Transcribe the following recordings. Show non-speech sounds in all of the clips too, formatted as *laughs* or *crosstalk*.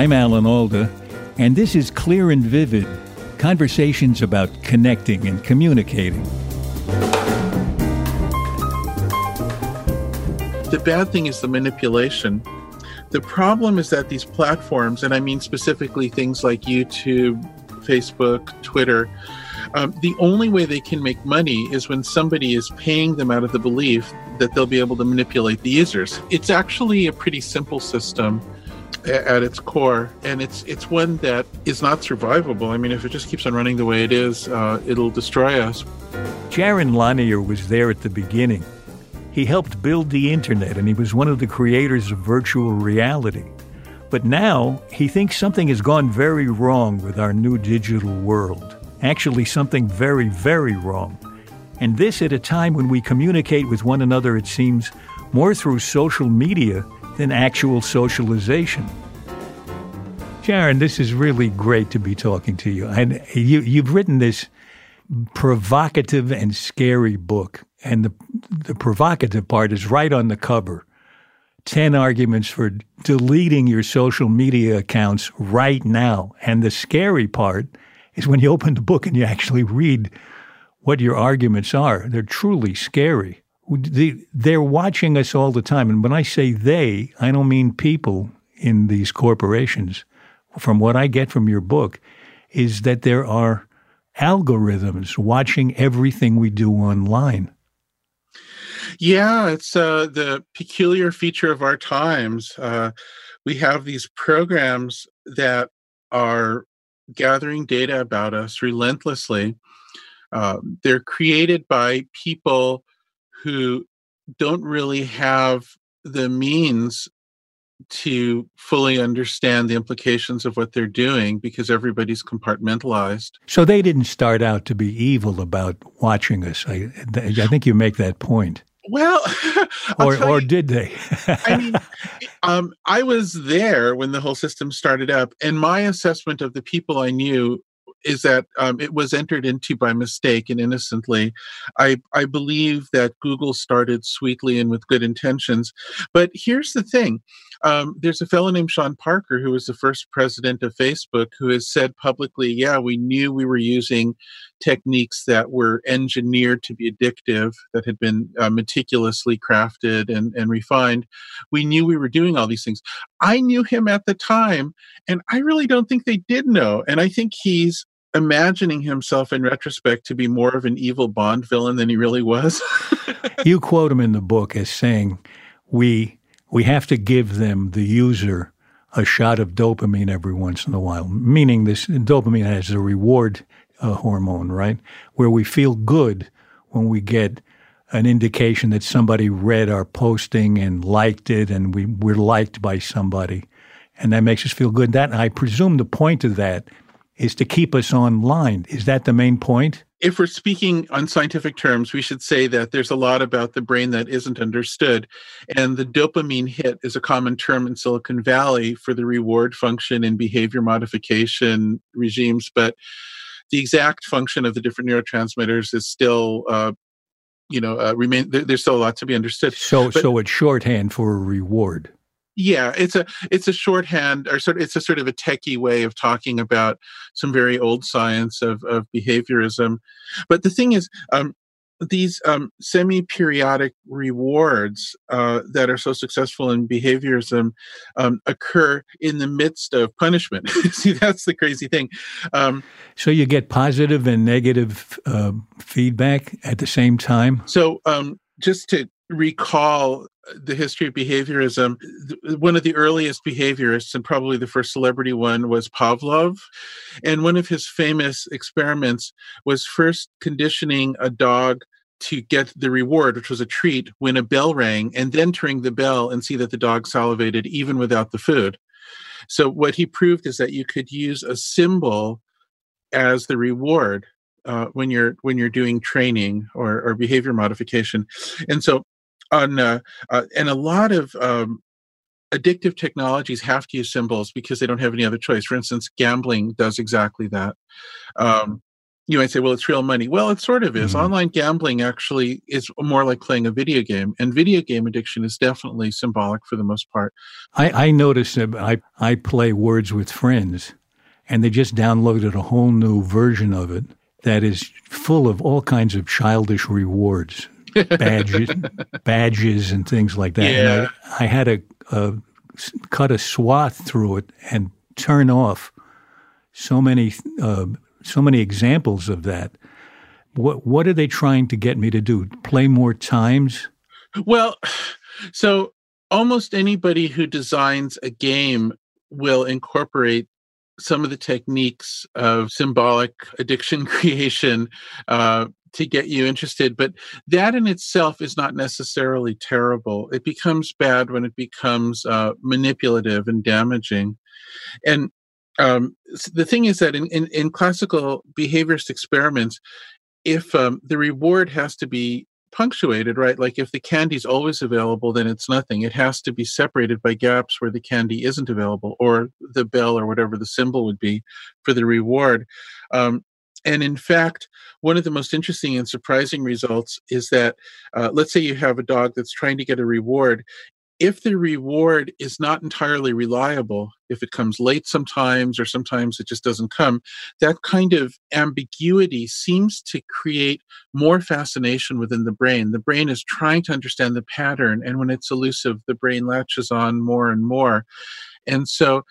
I'm Alan Alda, and this is Clear and Vivid conversations about connecting and communicating. The bad thing is the manipulation. The problem is that these platforms, and I mean specifically things like YouTube, Facebook, Twitter, um, the only way they can make money is when somebody is paying them out of the belief that they'll be able to manipulate the users. It's actually a pretty simple system at its core, and it's it's one that is not survivable. I mean, if it just keeps on running the way it is, uh, it'll destroy us. Jaron Lanier was there at the beginning. He helped build the internet, and he was one of the creators of virtual reality. But now he thinks something has gone very wrong with our new digital world. Actually, something very, very wrong. And this at a time when we communicate with one another, it seems, more through social media than actual socialization. Jaron, this is really great to be talking to you. And you, you've written this provocative and scary book. And the, the provocative part is right on the cover 10 arguments for deleting your social media accounts right now. And the scary part is when you open the book and you actually read what your arguments are. They're truly scary they're watching us all the time. And when I say they, I don't mean people in these corporations. From what I get from your book, is that there are algorithms watching everything we do online. Yeah, it's uh, the peculiar feature of our times. Uh, we have these programs that are gathering data about us relentlessly. Uh, they're created by people who don't really have the means to fully understand the implications of what they're doing because everybody's compartmentalized. So they didn't start out to be evil about watching us. I, I think you make that point. Well, *laughs* or or you, did they? *laughs* I mean, um, I was there when the whole system started up, and my assessment of the people I knew is that um, it was entered into by mistake and innocently. I, I believe that Google started sweetly and with good intentions. But here's the thing um, there's a fellow named Sean Parker who was the first president of Facebook who has said publicly, yeah, we knew we were using techniques that were engineered to be addictive, that had been uh, meticulously crafted and, and refined. We knew we were doing all these things. I knew him at the time, and I really don't think they did know. And I think he's imagining himself in retrospect to be more of an evil Bond villain than he really was. *laughs* you quote him in the book as saying, "We we have to give them the user a shot of dopamine every once in a while." Meaning, this dopamine has a reward uh, hormone, right? Where we feel good when we get an indication that somebody read our posting and liked it, and we, we're liked by somebody, and that makes us feel good. That I presume the point of that is to keep us online. Is that the main point? If we're speaking on scientific terms, we should say that there's a lot about the brain that isn't understood. And the dopamine hit is a common term in Silicon Valley for the reward function in behavior modification regimes. But the exact function of the different neurotransmitters is still uh, you know uh, remain there, there's still a lot to be understood so but, so it's shorthand for a reward yeah it's a it's a shorthand or sort of it's a sort of a techie way of talking about some very old science of, of behaviorism but the thing is um, these um, semi-periodic rewards uh, that are so successful in behaviorism um, occur in the midst of punishment. *laughs* See, that's the crazy thing. Um, so you get positive and negative uh, feedback at the same time. So um, just to recall the history of behaviorism, one of the earliest behaviorists, and probably the first celebrity one, was Pavlov. And one of his famous experiments was first conditioning a dog to get the reward, which was a treat, when a bell rang, and then to ring the bell and see that the dog salivated even without the food. So, what he proved is that you could use a symbol as the reward uh, when you're when you're doing training or, or behavior modification and so on uh, uh, and a lot of um, addictive technologies have to use symbols because they don't have any other choice. For instance gambling does exactly that. Um, you might say well it's real money. Well it sort of is. Mm-hmm. online gambling actually is more like playing a video game and video game addiction is definitely symbolic for the most part. I, I noticed that I, I play words with friends and they just downloaded a whole new version of it that is full of all kinds of childish rewards badges, *laughs* badges and things like that. Yeah. I, I, had to uh, cut a swath through it and turn off so many uh, so many examples of that. What what are they trying to get me to do? Play more times? Well, so almost anybody who designs a game will incorporate some of the techniques of symbolic addiction *laughs* creation uh, to get you interested. But that in itself is not necessarily terrible. It becomes bad when it becomes uh, manipulative and damaging. And um, the thing is that in, in, in classical behaviorist experiments, if um, the reward has to be punctuated, right? Like if the candy is always available, then it's nothing. It has to be separated by gaps where the candy isn't available, or the bell, or whatever the symbol would be for the reward. Um, and in fact, one of the most interesting and surprising results is that, uh, let's say you have a dog that's trying to get a reward, if the reward is not entirely reliable, if it comes late sometimes or sometimes it just doesn't come, that kind of ambiguity seems to create more fascination within the brain. The brain is trying to understand the pattern, and when it's elusive, the brain latches on more and more. And so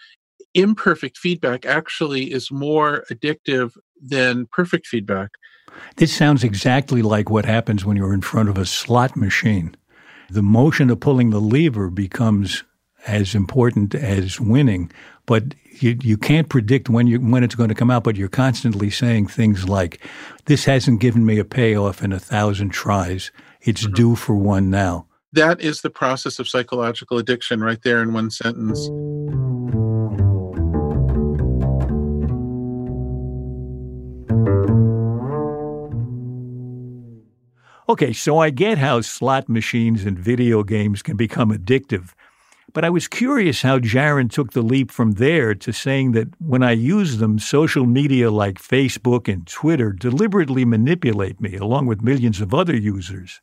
imperfect feedback actually is more addictive than perfect feedback. This sounds exactly like what happens when you're in front of a slot machine the motion of pulling the lever becomes as important as winning. But you, you can't predict when you when it's going to come out. But you're constantly saying things like, "This hasn't given me a payoff in a thousand tries. It's mm-hmm. due for one now." That is the process of psychological addiction, right there in one sentence. Okay, so I get how slot machines and video games can become addictive. But I was curious how Jaron took the leap from there to saying that when I use them, social media like Facebook and Twitter deliberately manipulate me along with millions of other users.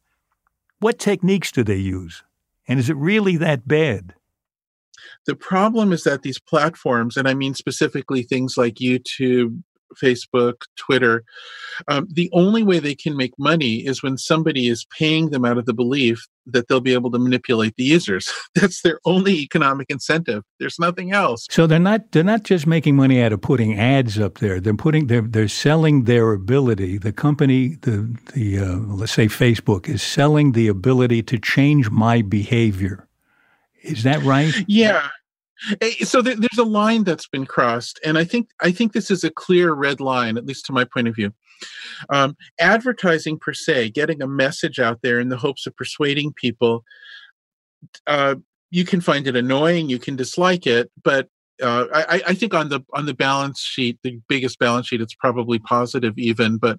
What techniques do they use? And is it really that bad? The problem is that these platforms, and I mean specifically things like YouTube, Facebook, Twitter. Um, the only way they can make money is when somebody is paying them out of the belief that they'll be able to manipulate the users. *laughs* That's their only economic incentive. There's nothing else. So they're not they're not just making money out of putting ads up there. They're putting they're they're selling their ability. The company, the the uh, let's say Facebook is selling the ability to change my behavior. Is that right? Yeah. Eh, so there's a line that's been crossed, and I think I think this is a clear red line, at least to my point of view. Um, advertising per se, getting a message out there in the hopes of persuading people, uh, you can find it annoying, you can dislike it, but uh, I, I, think on the on the balance sheet, the biggest balance sheet, it's probably positive even. But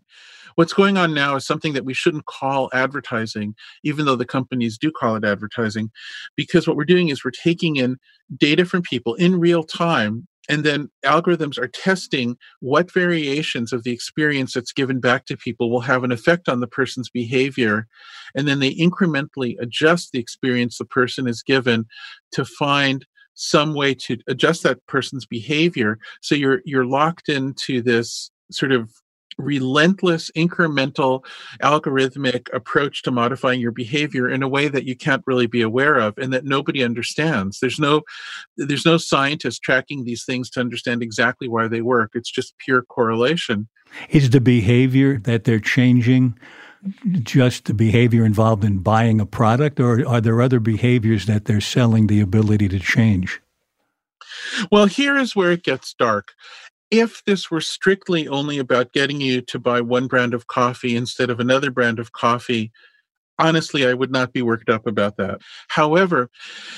what's going on now is something that we shouldn't call advertising, even though the companies do call it advertising, because what we're doing is we're taking in data from people in real time. And then algorithms are testing what variations of the experience that's given back to people will have an effect on the person's behavior. And then they incrementally adjust the experience the person is given to find some way to adjust that person's behavior. So you're you're locked into this sort of relentless incremental algorithmic approach to modifying your behavior in a way that you can't really be aware of and that nobody understands. There's no there's no scientist tracking these things to understand exactly why they work. It's just pure correlation. Is the behavior that they're changing just the behavior involved in buying a product or are there other behaviors that they're selling the ability to change well, here is where it gets dark if this were strictly only about getting you to buy one brand of coffee instead of another brand of coffee, honestly, I would not be worked up about that. However,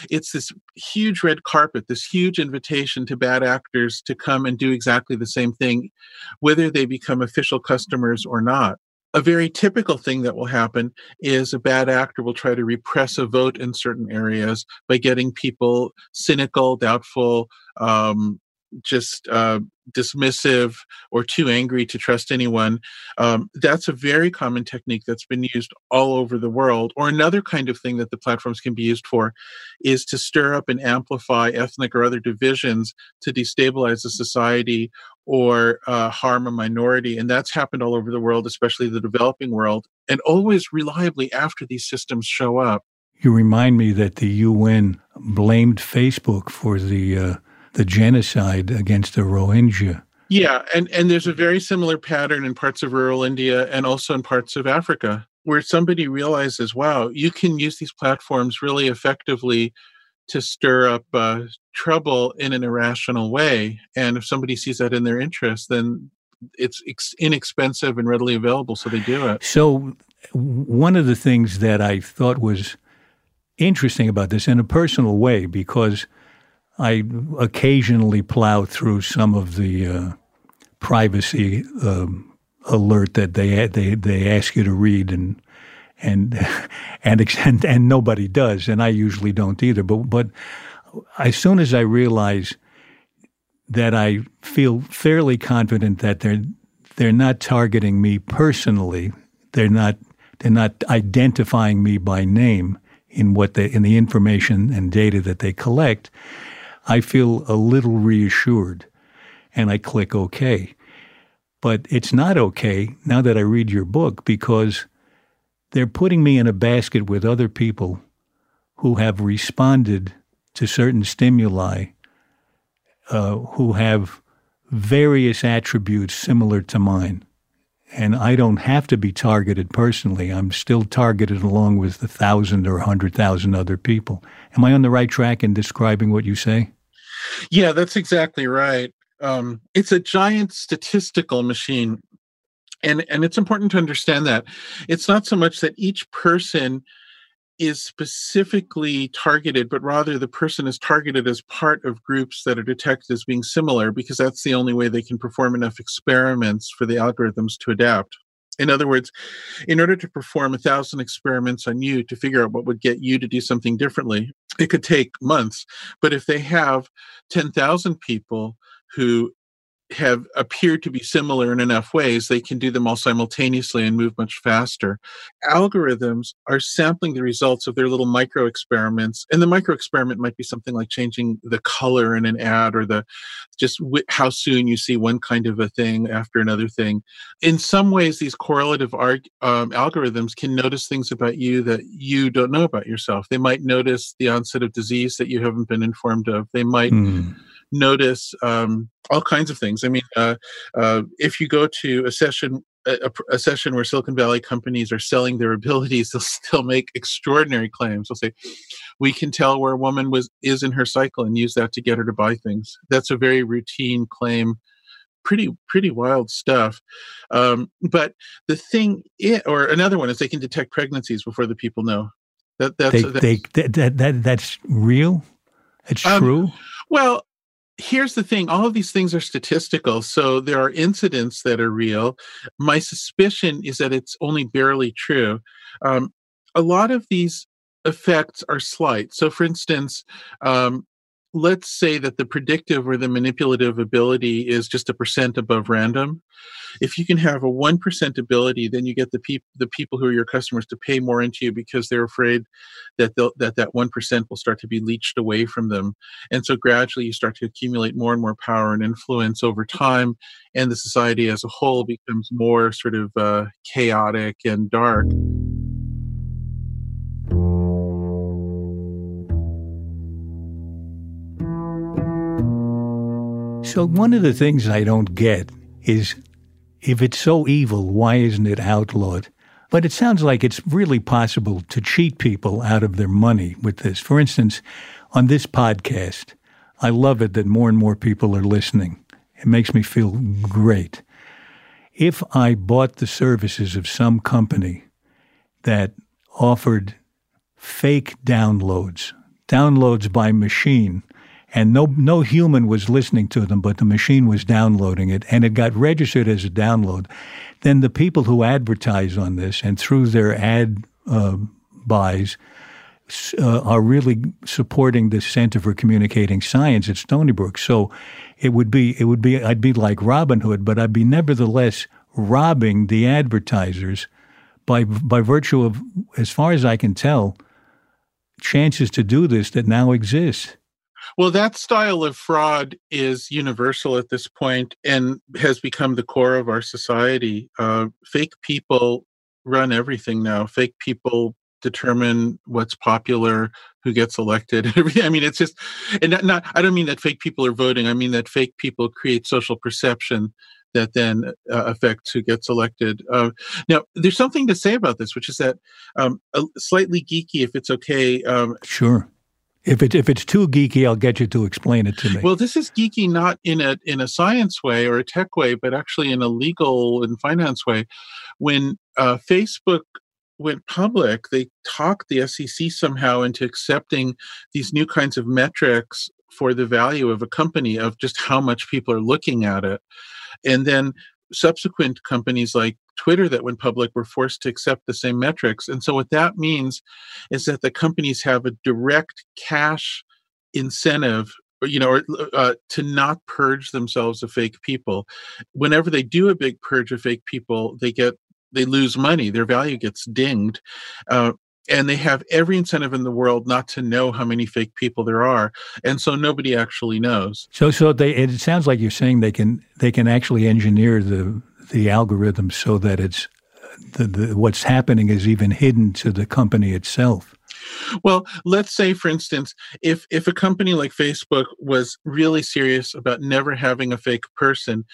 it's this huge red carpet, this huge invitation to bad actors to come and do exactly the same thing, whether they become official customers or not. A very typical thing that will happen is a bad actor will try to repress a vote in certain areas by getting people cynical, doubtful, um, just uh, dismissive or too angry to trust anyone. Um, that's a very common technique that's been used all over the world. Or another kind of thing that the platforms can be used for is to stir up and amplify ethnic or other divisions to destabilize a society or uh, harm a minority. And that's happened all over the world, especially the developing world, and always reliably after these systems show up. You remind me that the UN blamed Facebook for the uh, the genocide against the Rohingya. Yeah, and, and there's a very similar pattern in parts of rural India and also in parts of Africa where somebody realizes, wow, you can use these platforms really effectively to stir up uh, trouble in an irrational way. And if somebody sees that in their interest, then it's ex- inexpensive and readily available, so they do it. So, one of the things that I thought was interesting about this in a personal way, because I occasionally plow through some of the uh, privacy um, alert that they they they ask you to read and and *laughs* and and, and nobody does, and I usually don't either. But but as soon as I realize that I feel fairly confident that they're they're not targeting me personally, they're not they're not identifying me by name in what they in the information and data that they collect I feel a little reassured and I click OK. But it's not okay now that I read your book because they're putting me in a basket with other people who have responded to certain stimuli, uh, who have various attributes similar to mine. And I don't have to be targeted personally. I'm still targeted along with a thousand or a hundred thousand other people. Am I on the right track in describing what you say? Yeah, that's exactly right. Um, it's a giant statistical machine. And, and it's important to understand that it's not so much that each person is specifically targeted, but rather the person is targeted as part of groups that are detected as being similar because that's the only way they can perform enough experiments for the algorithms to adapt. In other words, in order to perform a thousand experiments on you to figure out what would get you to do something differently, it could take months. But if they have 10,000 people who have appeared to be similar in enough ways, they can do them all simultaneously and move much faster. Algorithms are sampling the results of their little micro experiments, and the micro experiment might be something like changing the color in an ad or the just w- how soon you see one kind of a thing after another thing. In some ways, these correlative arg- um, algorithms can notice things about you that you don't know about yourself. They might notice the onset of disease that you haven't been informed of. They might. Mm notice um, all kinds of things. I mean, uh, uh, if you go to a session a, a, session where Silicon Valley companies are selling their abilities, *laughs* they'll still make extraordinary claims. They'll say, "We can tell where a woman was is in her cycle and use that to get her to buy things." That's a very routine claim. Pretty pretty wild stuff. Um, but the thing, is, or another one is they can detect pregnancies before the people know. That that's, they, that's, they, that, that, that that's real. It's um, true. Well, here's the thing all of these things are statistical so there are incidents that are real. My suspicion is that it's only barely true. Um, a lot of these effects are slight. So for instance um, let's say that the predictive or the manipulative ability is just a percent above random. If you can have a 1% ability, then you get the, peop- the people who are your customers to pay more into you because they're afraid that that that 1% will start to be leached away from them. And so gradually you start to accumulate more and more power and influence over time, and the society as a whole becomes more sort of uh, chaotic and dark. So, one of the things I don't get is if it's so evil, why isn't it outlawed? But it sounds like it's really possible to cheat people out of their money with this. For instance, on this podcast, I love it that more and more people are listening. It makes me feel great. If I bought the services of some company that offered fake downloads, downloads by machine and no no human was listening to them, but the machine was downloading it, and it got registered as a download. Then the people who advertise on this and through their ad uh, buys uh, are really supporting the Center for Communicating Science at Stony Brook. So it would be it would be I'd be like Robin Hood, but I'd be nevertheless robbing the advertisers by by virtue of, as far as I can tell, chances to do this that now exist. Well, that style of fraud is universal at this point and has become the core of our society. Uh, fake people run everything now. Fake people determine what's popular, who gets elected. *laughs* I mean, it's just, and not, not, I don't mean that fake people are voting. I mean that fake people create social perception that then uh, affects who gets elected. Uh, now, there's something to say about this, which is that um, slightly geeky, if it's okay. Um, sure if it if it's too geeky, I'll get you to explain it to me. Well, this is geeky not in a in a science way or a tech way, but actually in a legal and finance way. When uh, Facebook went public, they talked the SEC somehow into accepting these new kinds of metrics for the value of a company of just how much people are looking at it. And then subsequent companies like Twitter that went public were forced to accept the same metrics. And so, what that means is that the companies have a direct cash incentive you know, uh, to not purge themselves of fake people. Whenever they do a big purge of fake people, they get they lose money. Their value gets dinged. Uh, and they have every incentive in the world not to know how many fake people there are and so nobody actually knows so so they it sounds like you're saying they can they can actually engineer the the algorithm so that it's the, the, what's happening is even hidden to the company itself well, let's say, for instance, if if a company like Facebook was really serious about never having a fake person,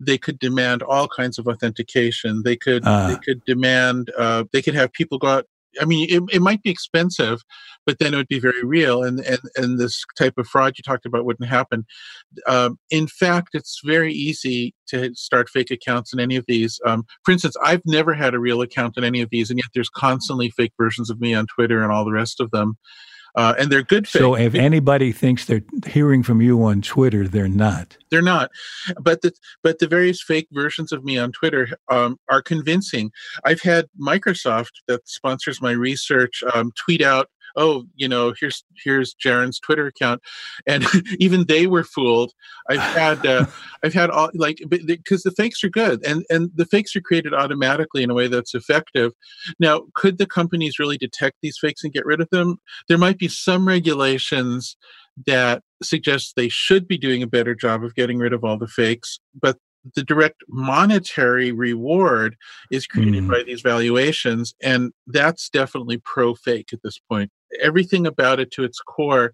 they could demand all kinds of authentication. They could uh. they could demand uh, they could have people go out I mean, it, it might be expensive, but then it would be very real, and and and this type of fraud you talked about wouldn't happen. Um, in fact, it's very easy to start fake accounts in any of these. Um, for instance, I've never had a real account in any of these, and yet there's constantly fake versions of me on Twitter and all the rest of them. Uh, and they're good. So if anybody thinks they're hearing from you on Twitter, they're not. They're not. But the but the various fake versions of me on Twitter um, are convincing. I've had Microsoft that sponsors my research um, tweet out oh, you know, here's here's Jaron's Twitter account, and *laughs* even they were fooled. I've had uh, *laughs* I've had all like because the fakes are good, and and the fakes are created automatically in a way that's effective. Now, could the companies really detect these fakes and get rid of them? There might be some regulations that suggest they should be doing a better job of getting rid of all the fakes, but the direct monetary reward is created mm. by these valuations and that's definitely pro fake at this point everything about it to its core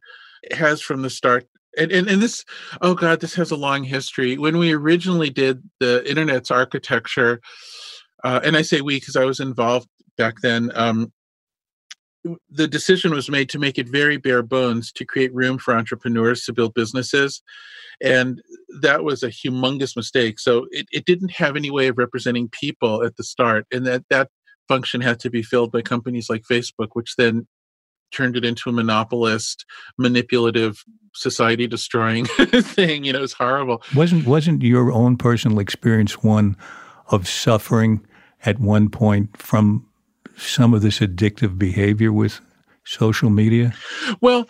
has from the start and, and, and this oh god this has a long history when we originally did the internet's architecture uh, and i say we because i was involved back then um, the decision was made to make it very bare bones to create room for entrepreneurs to build businesses. And that was a humongous mistake. So it, it didn't have any way of representing people at the start. And that that function had to be filled by companies like facebook which then turned it into a monopolist manipulative society destroying *laughs* thing. You know it's horrible. Wasn't wasn't your own personal experience one of suffering at one point from some of this addictive behavior with social media? Well,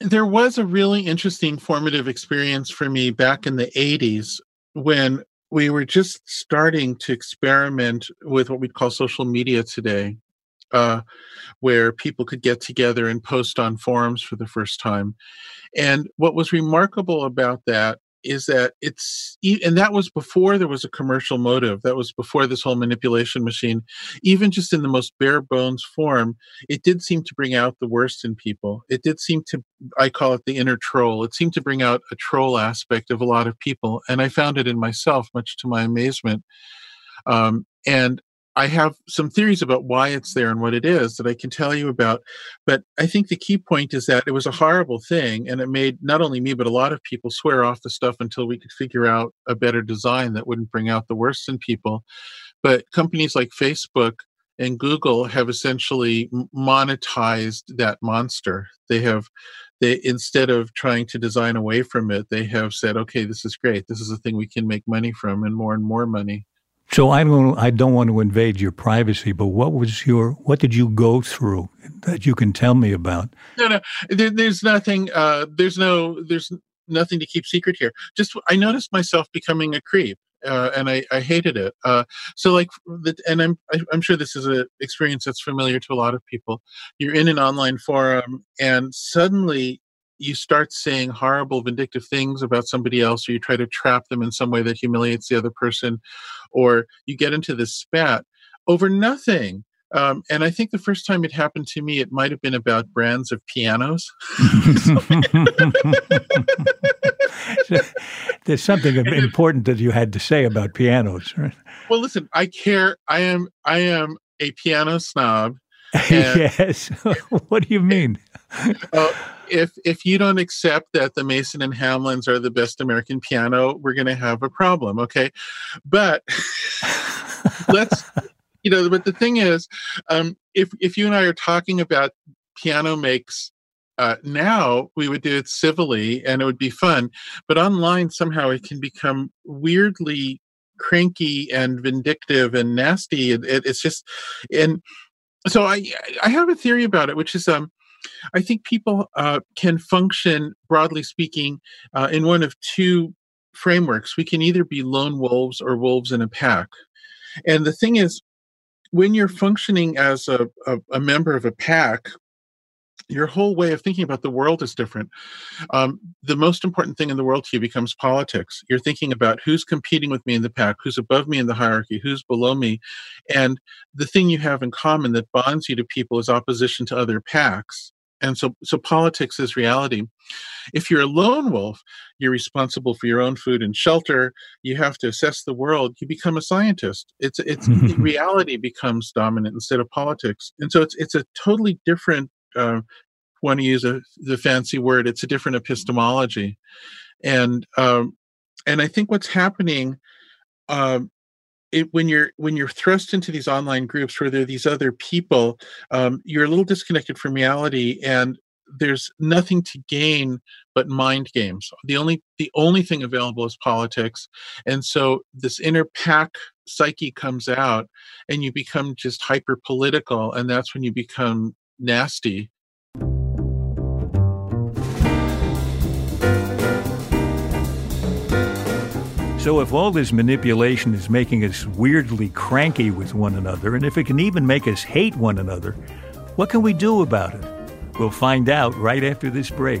There was a really interesting formative experience for me back in the 80s when we were just starting to experiment with what we'd call social media today, uh, where people could get together and post on forums for the first time. And what was remarkable about that is that it's and that was before there was a commercial motive that was before this whole manipulation machine even just in the most bare bones form it did seem to bring out the worst in people. It did seem to i call it the inner troll. It seemed to bring out a troll aspect of a lot of people and i found it in myself much to my amazement. Um, and I have some theories about why it's there and what it is that I can tell you about. But I think the key point is that it was a horrible thing and it made not only me, but a lot of people swear off the stuff until we could figure out a better design that wouldn't bring out the worst in people. But companies like Facebook and Google have essentially monetized that monster. They have they instead of trying to design away from it, they have said, okay, this is great. This is a thing we can make money from and more and more money. So I don't I don't want to invade your privacy, but what was your what did you go through that you can tell me about? No, no, there, there's nothing. Uh, there's no there's nothing to keep secret here. Just I noticed myself becoming a creep. Uh, and I, I hated it. Uh, so like, the, and I'm I, am i am sure this is an experience that's familiar to a lot of people. You're in an online forum, and suddenly you start saying horrible, vindictive things about somebody else, or you try to trap them in some way that humiliates the other person, or you get into this spat over nothing. Um, and I think the first time it happened to me, it might have been about brands of pianos. *laughs* There's something *laughs* important that you had to say about pianos, right? Well, listen, I care. I am. I am a piano snob. *laughs* yes. *laughs* what do you mean? Uh, if if you don't accept that the Mason and Hamlins are the best American piano, we're going to have a problem. Okay, but *laughs* let's you know. But the thing is, um, if if you and I are talking about piano makes uh, now we would do it civilly and it would be fun but online somehow it can become weirdly cranky and vindictive and nasty it, it, it's just and so i i have a theory about it which is um I think people uh, can function, broadly speaking, uh, in one of two frameworks. We can either be lone wolves or wolves in a pack. And the thing is, when you're functioning as a, a, a member of a pack, your whole way of thinking about the world is different. Um, the most important thing in the world to you becomes politics. You're thinking about who's competing with me in the pack, who's above me in the hierarchy, who's below me. And the thing you have in common that bonds you to people is opposition to other packs and so so politics is reality if you're a lone wolf you're responsible for your own food and shelter you have to assess the world you become a scientist it's it's *laughs* reality becomes dominant instead of politics and so it's it's a totally different uh, want to use a, the fancy word it's a different epistemology and um, and i think what's happening um, it, when you're when you're thrust into these online groups where there are these other people, um, you're a little disconnected from reality, and there's nothing to gain but mind games. The only the only thing available is politics, and so this inner pack psyche comes out, and you become just hyper political, and that's when you become nasty So, if all this manipulation is making us weirdly cranky with one another, and if it can even make us hate one another, what can we do about it? We'll find out right after this break.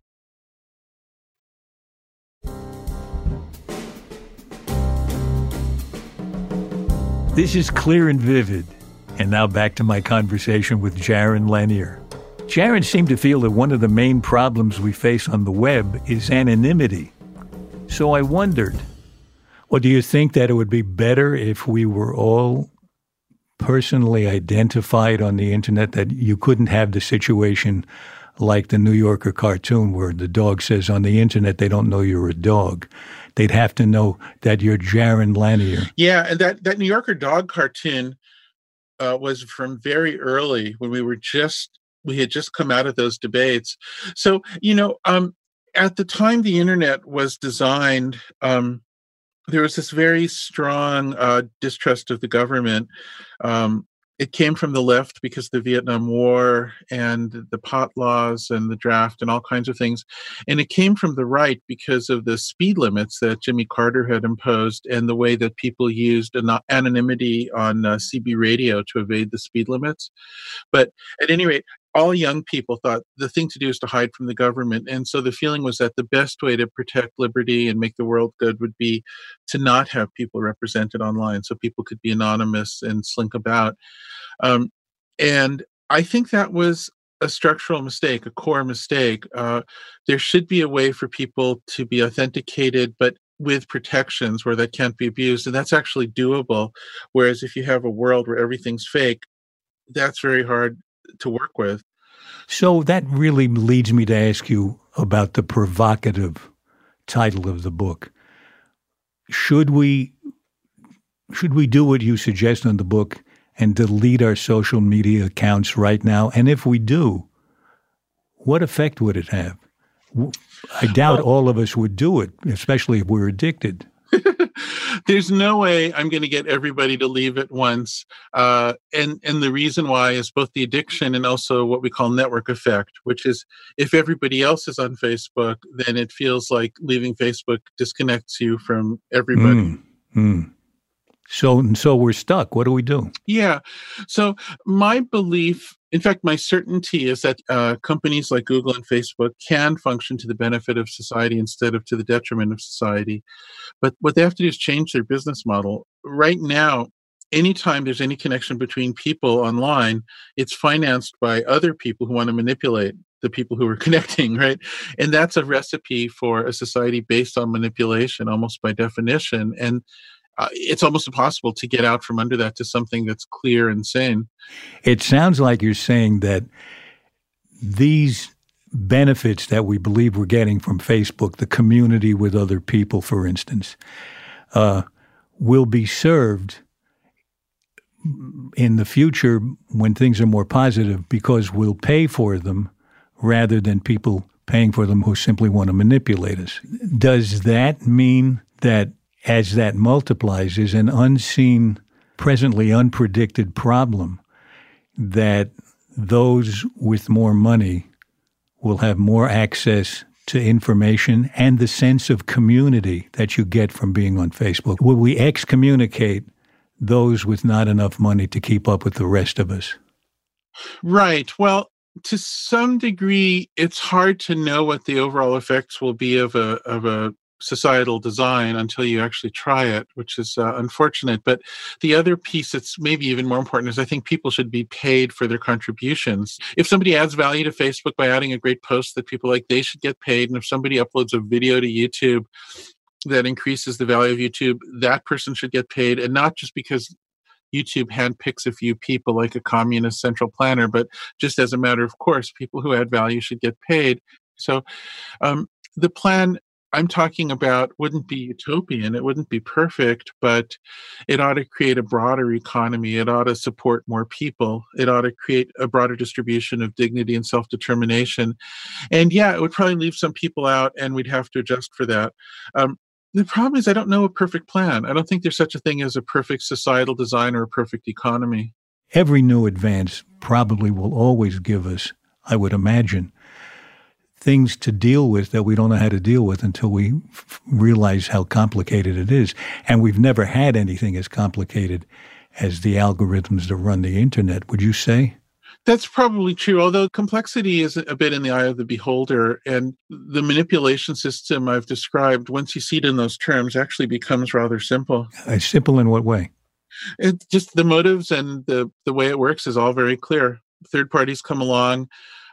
This is clear and vivid. And now back to my conversation with Jaron Lanier. Jaron seemed to feel that one of the main problems we face on the web is anonymity. So I wondered, well, do you think that it would be better if we were all personally identified on the internet, that you couldn't have the situation like the New Yorker cartoon where the dog says on the internet they don't know you're a dog? They'd have to know that you're Jaron Lanier. Yeah, and that that New Yorker dog cartoon uh, was from very early when we were just we had just come out of those debates. So you know, um, at the time the internet was designed, um, there was this very strong uh, distrust of the government. Um, it came from the left because of the Vietnam War and the pot laws and the draft and all kinds of things. And it came from the right because of the speed limits that Jimmy Carter had imposed and the way that people used anonymity on uh, CB radio to evade the speed limits. But at any rate, all young people thought the thing to do is to hide from the government. And so the feeling was that the best way to protect liberty and make the world good would be to not have people represented online so people could be anonymous and slink about. Um, and I think that was a structural mistake, a core mistake. Uh, there should be a way for people to be authenticated, but with protections where that can't be abused. And that's actually doable. Whereas if you have a world where everything's fake, that's very hard to work with. So that really leads me to ask you about the provocative title of the book. Should we should we do what you suggest in the book and delete our social media accounts right now? And if we do, what effect would it have? I doubt well, all of us would do it, especially if we're addicted. There's no way I'm going to get everybody to leave at once. Uh, and and the reason why is both the addiction and also what we call network effect, which is if everybody else is on Facebook, then it feels like leaving Facebook disconnects you from everybody. Mm, mm. So so we're stuck. What do we do? Yeah. So my belief, in fact, my certainty is that uh, companies like Google and Facebook can function to the benefit of society instead of to the detriment of society. But what they have to do is change their business model. Right now, anytime there's any connection between people online, it's financed by other people who want to manipulate the people who are *laughs* connecting, right? And that's a recipe for a society based on manipulation, almost by definition. And uh, it's almost impossible to get out from under that to something that's clear and sane. It sounds like you're saying that these benefits that we believe we're getting from Facebook, the community with other people, for instance, uh, will be served in the future when things are more positive because we'll pay for them rather than people paying for them who simply want to manipulate us. Does that mean that as that multiplies, is an unseen, presently unpredicted problem that those with more money will have more access to information and the sense of community that you get from being on Facebook. Will we excommunicate those with not enough money to keep up with the rest of us? Right. Well, to some degree, it's hard to know what the overall effects will be of a of a societal design until you actually try it, which is uh, unfortunate. But the other piece that's maybe even more important is I think people should be paid for their contributions. If somebody adds value to Facebook by adding a great post that people like, they should get paid. And if somebody uploads a video to YouTube that increases the value of YouTube, that person should get paid. And not just because YouTube handpicks a few people like a communist central planner, but just as a matter of course, people who add value should get paid. So um, the plan I'm talking about wouldn't be utopian. It wouldn't be perfect, but it ought to create a broader economy. It ought to support more people. It ought to create a broader distribution of dignity and self determination. And yeah, it would probably leave some people out, and we'd have to adjust for that. Um, the problem is, I don't know a perfect plan. I don't think there's such a thing as a perfect societal design or a perfect economy. Every new advance probably will always give us, I would imagine, things to deal with that we don't know how to deal with until we f- realize how complicated it is. And we've never had anything as complicated as the algorithms that run the internet, would you say? That's probably true, although complexity is a bit in the eye of the beholder. And the manipulation system I've described, once you see it in those terms, actually becomes rather simple. Uh, simple in what way? It just the motives and the, the way it works is all very clear. Third parties come along,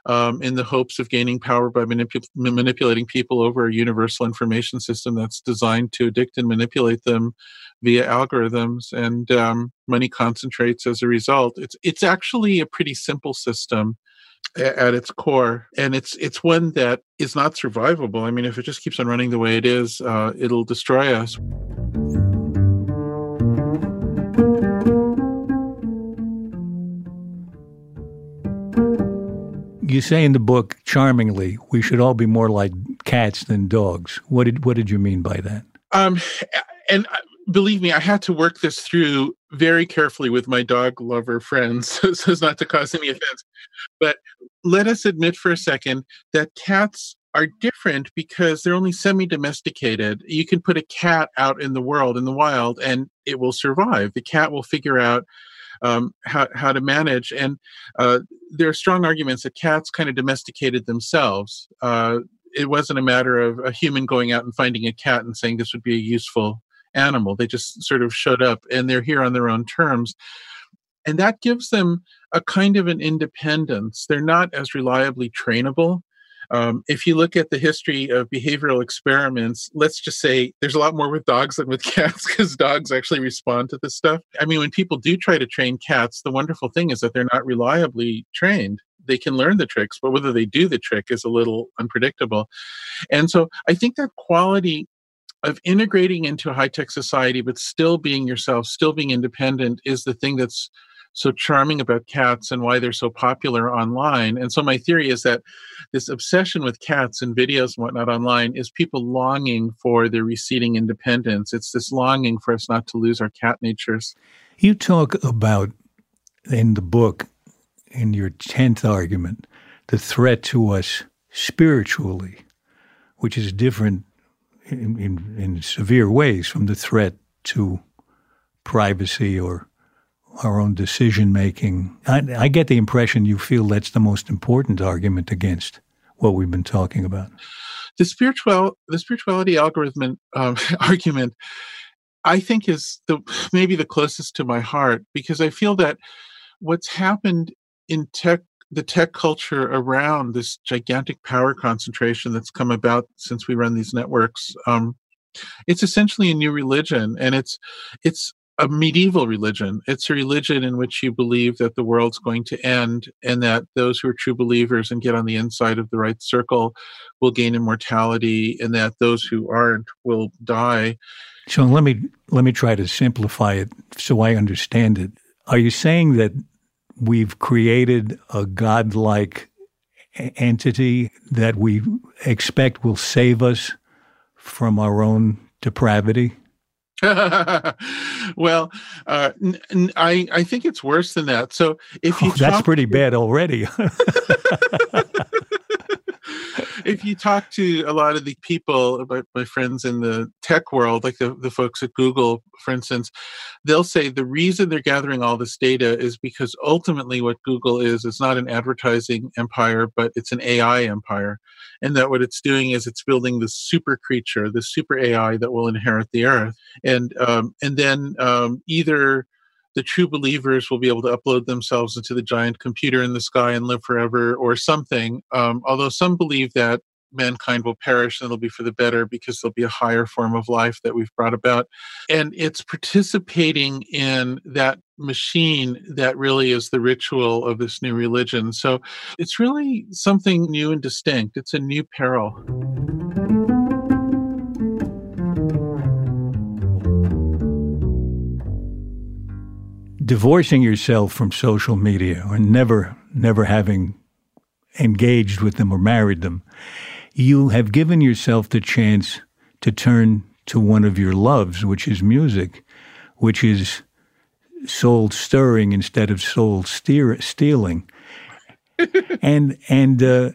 um, in the hopes of gaining power by manipul- manipulating people over a universal information system that's designed to addict and manipulate them via algorithms, and um, money concentrates as a result. It's it's actually a pretty simple system at its core and it's it's one that is not survivable i mean if it just keeps on running the way it is uh, it'll destroy us You say in the book charmingly, we should all be more like cats than dogs. What did what did you mean by that? Um, and uh, believe me, I had to work this through very carefully with my dog lover friends *laughs* so as not to cause any offense. But let us admit for a second that cats are different because they're only semi domesticated. You can put a cat out in the world, in the wild, and it will survive. The cat will figure out um, how, how to manage. And uh, there are strong arguments that cats kind of domesticated themselves. Uh, it wasn't a matter of a human going out and finding a cat and saying this would be a useful animal. They just sort of showed up and they're here on their own terms. And that gives them a kind of an independence. They're not as reliably trainable um, if you look at the history of behavioral experiments, let's just say there's a lot more with dogs than with *laughs* cats because dogs actually respond to this stuff. I mean, when people do try to train cats, the wonderful thing is that they're not reliably trained. They can learn the tricks, but whether they do the trick is a little unpredictable. And so I think that quality of integrating into a high tech society, but still being yourself, still being independent, is the thing that's so charming about cats and why they're so popular online. And so my theory is that this obsession with cats and videos and whatnot online is people longing for their receding independence. It's this longing for us not to lose our cat natures. You talk about in the book, in your 10th argument, the threat to us spiritually, which is different in, in, in severe ways from the threat to privacy or our own decision making. I, I, get the impression you feel that's the most important argument against what we've been talking about. The spiritual, the spirituality algorithm um, *laughs* argument, I think, is the maybe the closest to my heart because I feel that what's happened in tech the tech culture around this gigantic power concentration that's come about since we run these networks um, it's essentially a new religion and it's it's a medieval religion. It's a religion in which you believe that the world's going to end and that those who are true believers and get on the inside of the right circle will gain immortality and that those who aren't will die. So let me let me try to simplify it so I understand it. Are you saying that we've created a godlike entity that we expect will save us from our own depravity? *laughs* well, uh, n- n- I I think it's worse than that. So if you oh, that's pretty bad already. *laughs* if you talk to a lot of the people, my, my friends in the tech world, like the, the folks at Google, for instance, they'll say the reason they're gathering all this data is because ultimately what Google is is not an advertising empire, but it's an AI empire. and that what it's doing is it's building this super creature, this super AI that will inherit the earth, and um, and then um, either the true believers will be able to upload themselves into the giant computer in the sky and live forever, or something. Um, although some believe that mankind will perish and it'll be for the better because there'll be a higher form of life that we've brought about. And it's participating in that machine that really is the ritual of this new religion. So it's really something new and distinct. It's a new peril. Divorcing yourself from social media or never, never having engaged with them or married them you have given yourself the chance to turn to one of your loves, which is music, which is soul stirring instead of soul steer, stealing. *laughs* and and uh,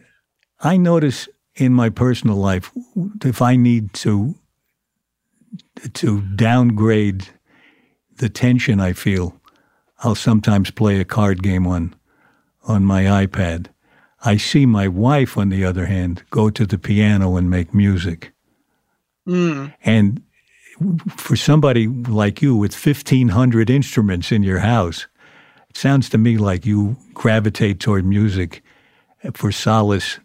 I notice in my personal life if I need to to downgrade the tension I feel, I'll sometimes play a card game on on my iPad. I see my wife, on the other hand, go to the piano and make music. Mm. And for somebody like you with 1,500 instruments in your house, it sounds to me like you gravitate toward music for solace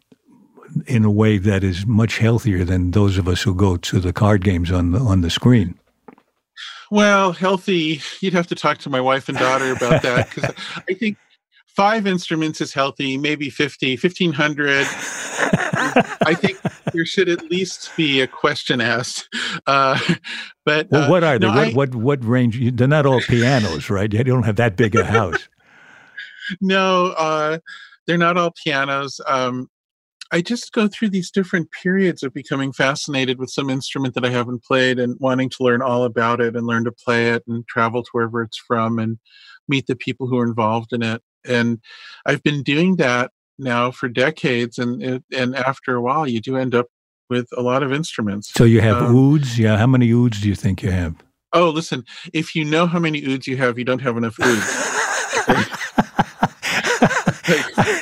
in a way that is much healthier than those of us who go to the card games on the, on the screen. Well, healthy, you'd have to talk to my wife and daughter about that because I think five instruments is healthy, maybe 50, 1500. I think there should at least be a question asked. Uh, but well, what uh, are they? No, what, I, what, what range? They're not all pianos, right? You don't have that big a house. *laughs* no, uh, they're not all pianos. Um, I just go through these different periods of becoming fascinated with some instrument that I haven't played and wanting to learn all about it and learn to play it and travel to wherever it's from and meet the people who are involved in it and I've been doing that now for decades, and and after a while, you do end up with a lot of instruments. So you have um, ouds, yeah. How many ouds do you think you have? Oh, listen, if you know how many ouds you have, you don't have enough ouds.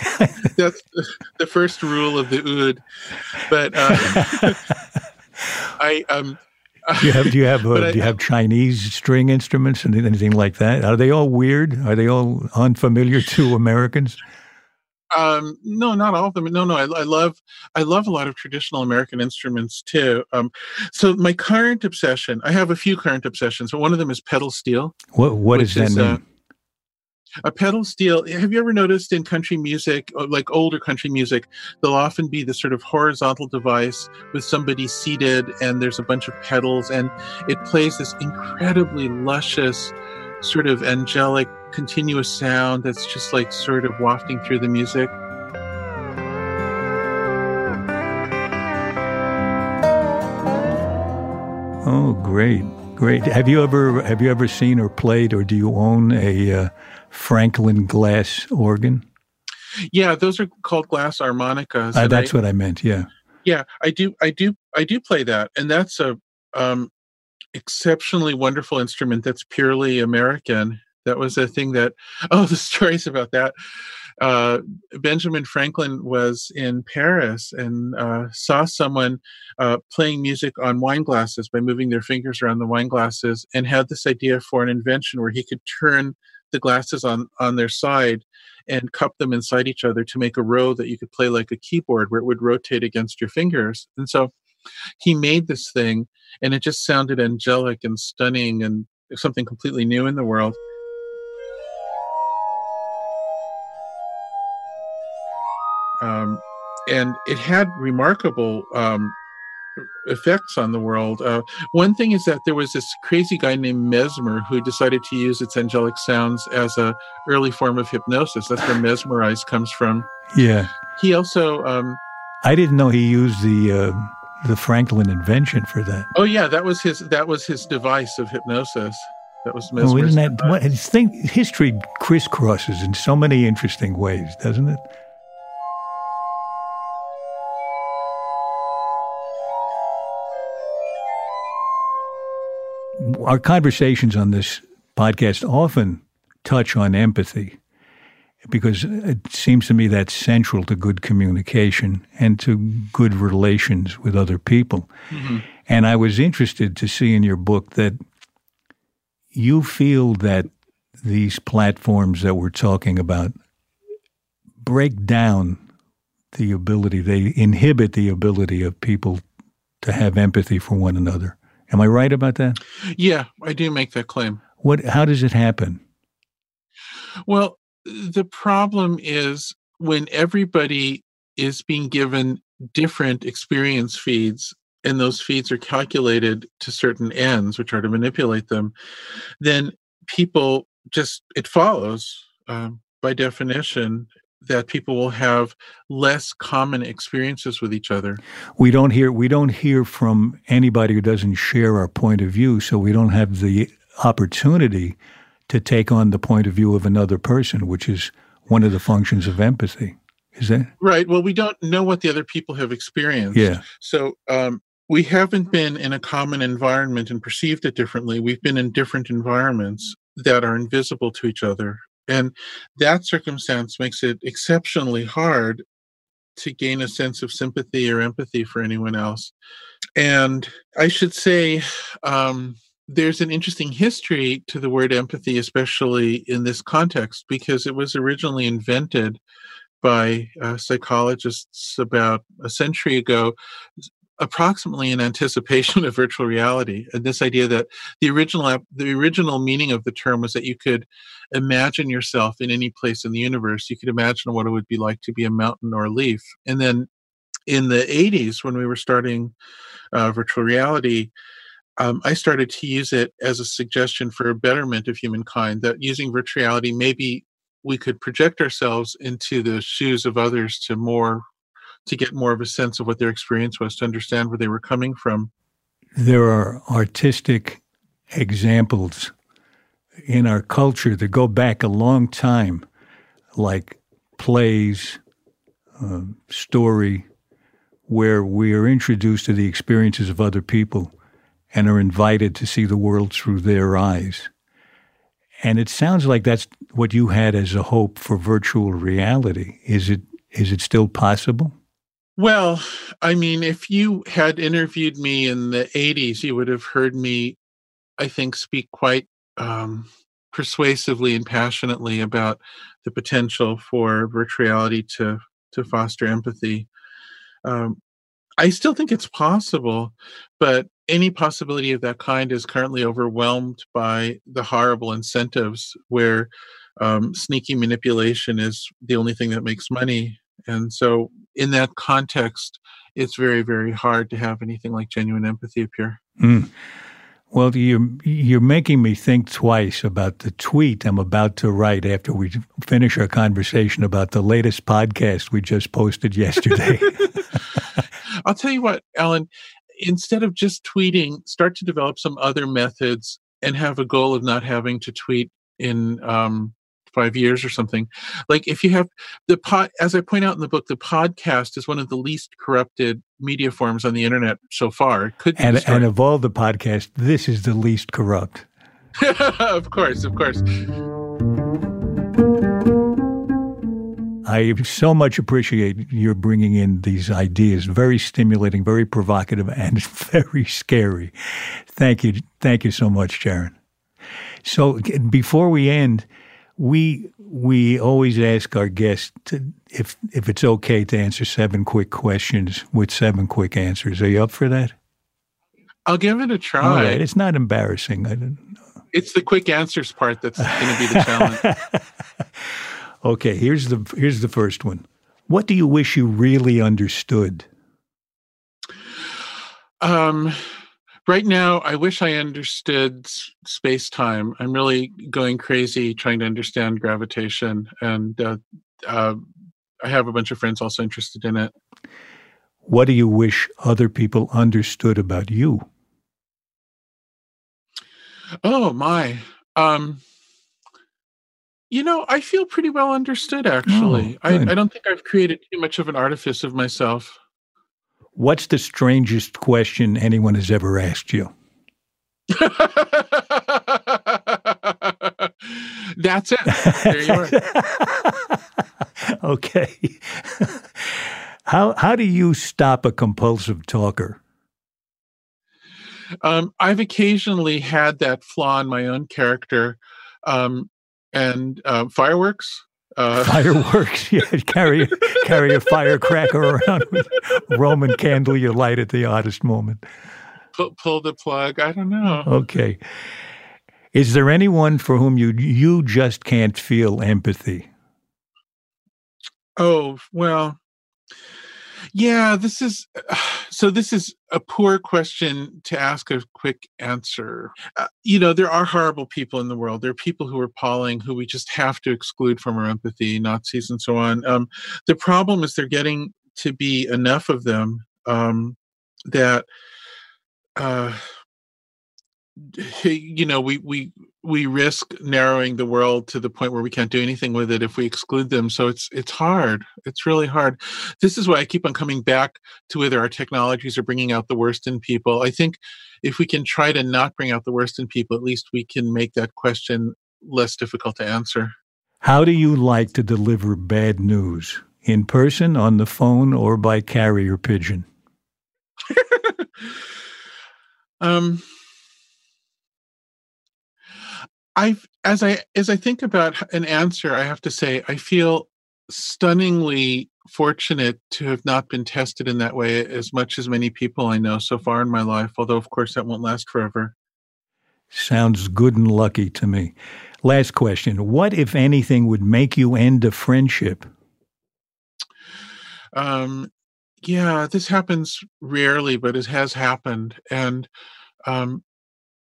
*laughs* that's the first rule of the oud. But uh, *laughs* I um do you have do you have uh, *laughs* do you have Chinese string instruments and anything like that? Are they all weird? Are they all unfamiliar to Americans? Um, no, not all of them. No, no, I, I, love I love a lot of traditional American instruments too. Um, so my current obsession, I have a few current obsessions, but one of them is pedal steel. What what does that is, uh, mean? Uh, a pedal steel have you ever noticed in country music uh, like older country music there'll often be this sort of horizontal device with somebody seated and there's a bunch of pedals and it plays this incredibly luscious sort of angelic continuous sound that's just like sort of wafting through the music? Oh great great. Have you ever have you ever seen or played or do you own a uh, Franklin glass organ? Yeah, those are called glass harmonicas. Uh, that's I, what I meant. Yeah. Yeah, I do. I do. I do play that, and that's a um, exceptionally wonderful instrument. That's purely American. That was a thing that. *laughs* Oh, the stories about that. Uh, Benjamin Franklin was in Paris and uh, saw someone uh, playing music on wine glasses by moving their fingers around the wine glasses, and had this idea for an invention where he could turn the glasses on on their side and cup them inside each other to make a row that you could play like a keyboard where it would rotate against your fingers. And so he made this thing and it just sounded angelic and stunning and something completely new in the world. Um, and it had remarkable um, effects on the world. Uh, one thing is that there was this crazy guy named Mesmer who decided to use its angelic sounds as a early form of hypnosis. That's where mesmerize comes from. Yeah. He also. Um, I didn't know he used the uh, the Franklin invention for that. Oh yeah, that was his that was his device of hypnosis. That was Mesmer's. Oh, isn't that what, think history crisscrosses in so many interesting ways, doesn't it? Our conversations on this podcast often touch on empathy, because it seems to me that's central to good communication and to good relations with other people. Mm-hmm. And I was interested to see in your book that you feel that these platforms that we're talking about break down the ability, they inhibit the ability of people to have empathy for one another. Am I right about that? Yeah, I do make that claim. What how does it happen? Well, the problem is when everybody is being given different experience feeds and those feeds are calculated to certain ends which are to manipulate them then people just it follows um, by definition that people will have less common experiences with each other. We don't hear we don't hear from anybody who doesn't share our point of view, so we don't have the opportunity to take on the point of view of another person, which is one of the functions of empathy. Is that right? Well, we don't know what the other people have experienced. Yeah. So um, we haven't been in a common environment and perceived it differently. We've been in different environments that are invisible to each other. And that circumstance makes it exceptionally hard to gain a sense of sympathy or empathy for anyone else. And I should say, um, there's an interesting history to the word empathy, especially in this context, because it was originally invented by uh, psychologists about a century ago approximately in anticipation *laughs* of virtual reality and this idea that the original the original meaning of the term was that you could imagine yourself in any place in the universe. You could imagine what it would be like to be a mountain or a leaf. And then in the 80s when we were starting uh, virtual reality um, i started to use it as a suggestion for a betterment of humankind that using virtual reality maybe we could project ourselves into the shoes of others to more to get more of a sense of what their experience was, to understand where they were coming from. There are artistic examples in our culture that go back a long time, like plays, uh, story, where we are introduced to the experiences of other people and are invited to see the world through their eyes. And it sounds like that's what you had as a hope for virtual reality. Is it is it still possible? Well, I mean, if you had interviewed me in the 80s, you would have heard me, I think, speak quite um, persuasively and passionately about the potential for virtual reality to, to foster empathy. Um, I still think it's possible, but any possibility of that kind is currently overwhelmed by the horrible incentives where um, sneaky manipulation is the only thing that makes money and so, in that context, it's very, very hard to have anything like genuine empathy appear. Mm. Well, you're, you're making me think twice about the tweet I'm about to write after we finish our conversation about the latest podcast we just posted yesterday. *laughs* I'll tell you what, Alan, instead of just tweeting, start to develop some other methods and have a goal of not having to tweet in um, five years or something. Like if you have the pod, as I point out in the book, the podcast is one of the least corrupted media forms on the internet so far. It could and, and of all the podcasts, this is the least corrupt. *laughs* of course, of course. I so much appreciate your bringing in these ideas. Very stimulating, very provocative, and *laughs* very scary. Thank you. Thank you so much, Jaron. So before we end, we we always ask our guests to, if if it's okay to answer seven quick questions with seven quick answers. Are you up for that? I'll give it a try. Right. It's not embarrassing. I don't It's the quick answers part that's going to be the challenge. *laughs* okay, here's the here's the first one. What do you wish you really understood? Um right now i wish i understood space time i'm really going crazy trying to understand gravitation and uh, uh, i have a bunch of friends also interested in it. What do you wish other people understood about you? Oh my um, you know i feel pretty well understood actually. Oh, I, I don't think i've created too much of an artifice of myself What's the strangest question anyone has ever asked you? *laughs* That's it. There you are. *laughs* okay. how how do you stop a compulsive talker? Um, I've occasionally had that flaw in my own character, um, and uh, fireworks. Uh, fireworks, *laughs* yeah. Carry carry a firecracker around with Roman candle you light at the oddest moment. Pull, pull the plug. I don't know. Okay. Is there anyone for whom you you just can't feel empathy? Oh well, yeah. This is *sighs* so. This is a poor question to ask a quick answer. Uh, you know, there are horrible people in the world. There are people who are appalling who we just have to exclude from our empathy, Nazis and so on. Um, the problem is they're getting to be enough of them um, that. Uh, *laughs* you know we we we risk narrowing the world to the point where we can't do anything with it if we exclude them. So it's it's hard. It's really hard. This is why i keep on coming back to whether our technologies are bringing out the worst in people. I think if we can try to not bring out the worst in people at least we can make that question less difficult to answer. How do you like to deliver bad news? In person on the phone or by carrier pigeon? *laughs* Um I as I as I think about an answer, I have to say I feel stunningly fortunate to have not been tested in that way as much as many people I know so far in my life, although of course that won't last forever. Sounds good and lucky to me. Last question. What, if anything, would make you end a friendship? Um, yeah, this happens rarely, but it has happened. And um,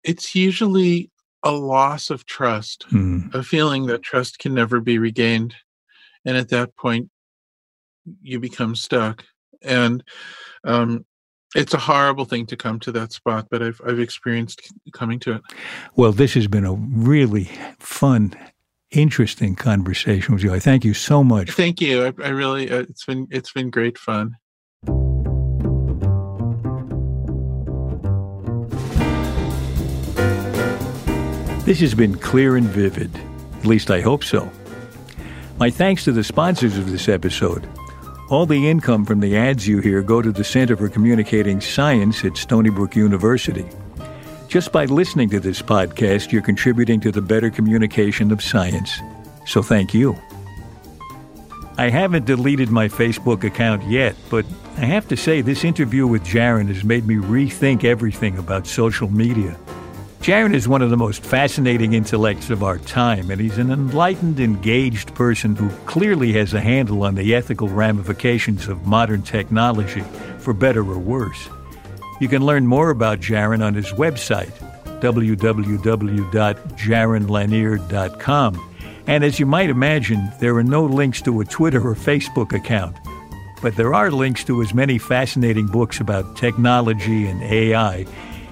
it's usually a loss of trust, mm. a feeling that trust can never be regained. And at that point, you become stuck. And um, it's a horrible thing to come to that spot, but I've, I've experienced coming to it. Well, this has been a really fun, interesting conversation with you. I thank you so much. Thank you. I, I really, uh, it's been, it's been great fun. This has been clear and vivid. At least I hope so. My thanks to the sponsors of this episode. All the income from the ads you hear go to the Center for Communicating Science at Stony Brook University. Just by listening to this podcast, you're contributing to the better communication of science. So thank you. I haven't deleted my Facebook account yet, but I have to say this interview with Jaron has made me rethink everything about social media. Jaron is one of the most fascinating intellects of our time, and he's an enlightened, engaged person who clearly has a handle on the ethical ramifications of modern technology, for better or worse. You can learn more about Jaron on his website, www.jaronlanier.com. And as you might imagine, there are no links to a Twitter or Facebook account. But there are links to his many fascinating books about technology and AI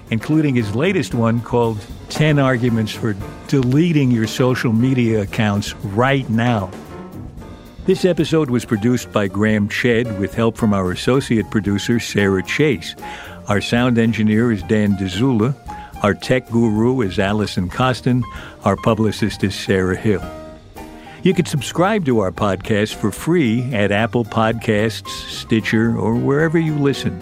including his latest one called 10 Arguments for Deleting Your Social Media Accounts Right Now. This episode was produced by Graham Chedd with help from our associate producer, Sarah Chase. Our sound engineer is Dan Dzula. Our tech guru is Allison Costin. Our publicist is Sarah Hill. You can subscribe to our podcast for free at Apple Podcasts, Stitcher, or wherever you listen.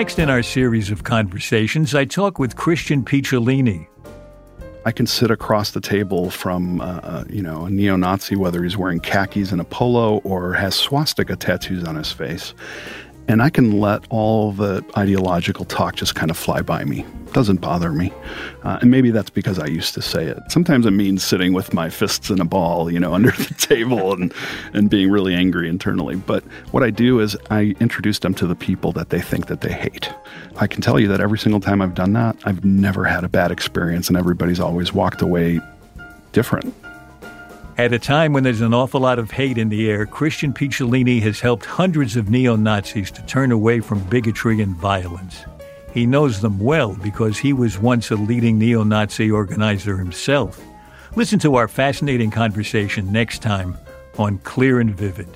Next in our series of conversations, I talk with Christian Picciolini. I can sit across the table from, uh, uh, you know, a neo-Nazi, whether he's wearing khakis and a polo or has swastika tattoos on his face, and I can let all the ideological talk just kind of fly by me doesn't bother me. Uh, and maybe that's because I used to say it. Sometimes it means sitting with my fists in a ball, you know, *laughs* under the table and, and being really angry internally. But what I do is I introduce them to the people that they think that they hate. I can tell you that every single time I've done that, I've never had a bad experience and everybody's always walked away different. At a time when there's an awful lot of hate in the air, Christian Picciolini has helped hundreds of neo Nazis to turn away from bigotry and violence. He knows them well because he was once a leading neo Nazi organizer himself. Listen to our fascinating conversation next time on Clear and Vivid.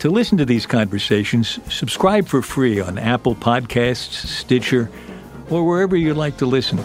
To listen to these conversations, subscribe for free on Apple Podcasts, Stitcher, or wherever you like to listen.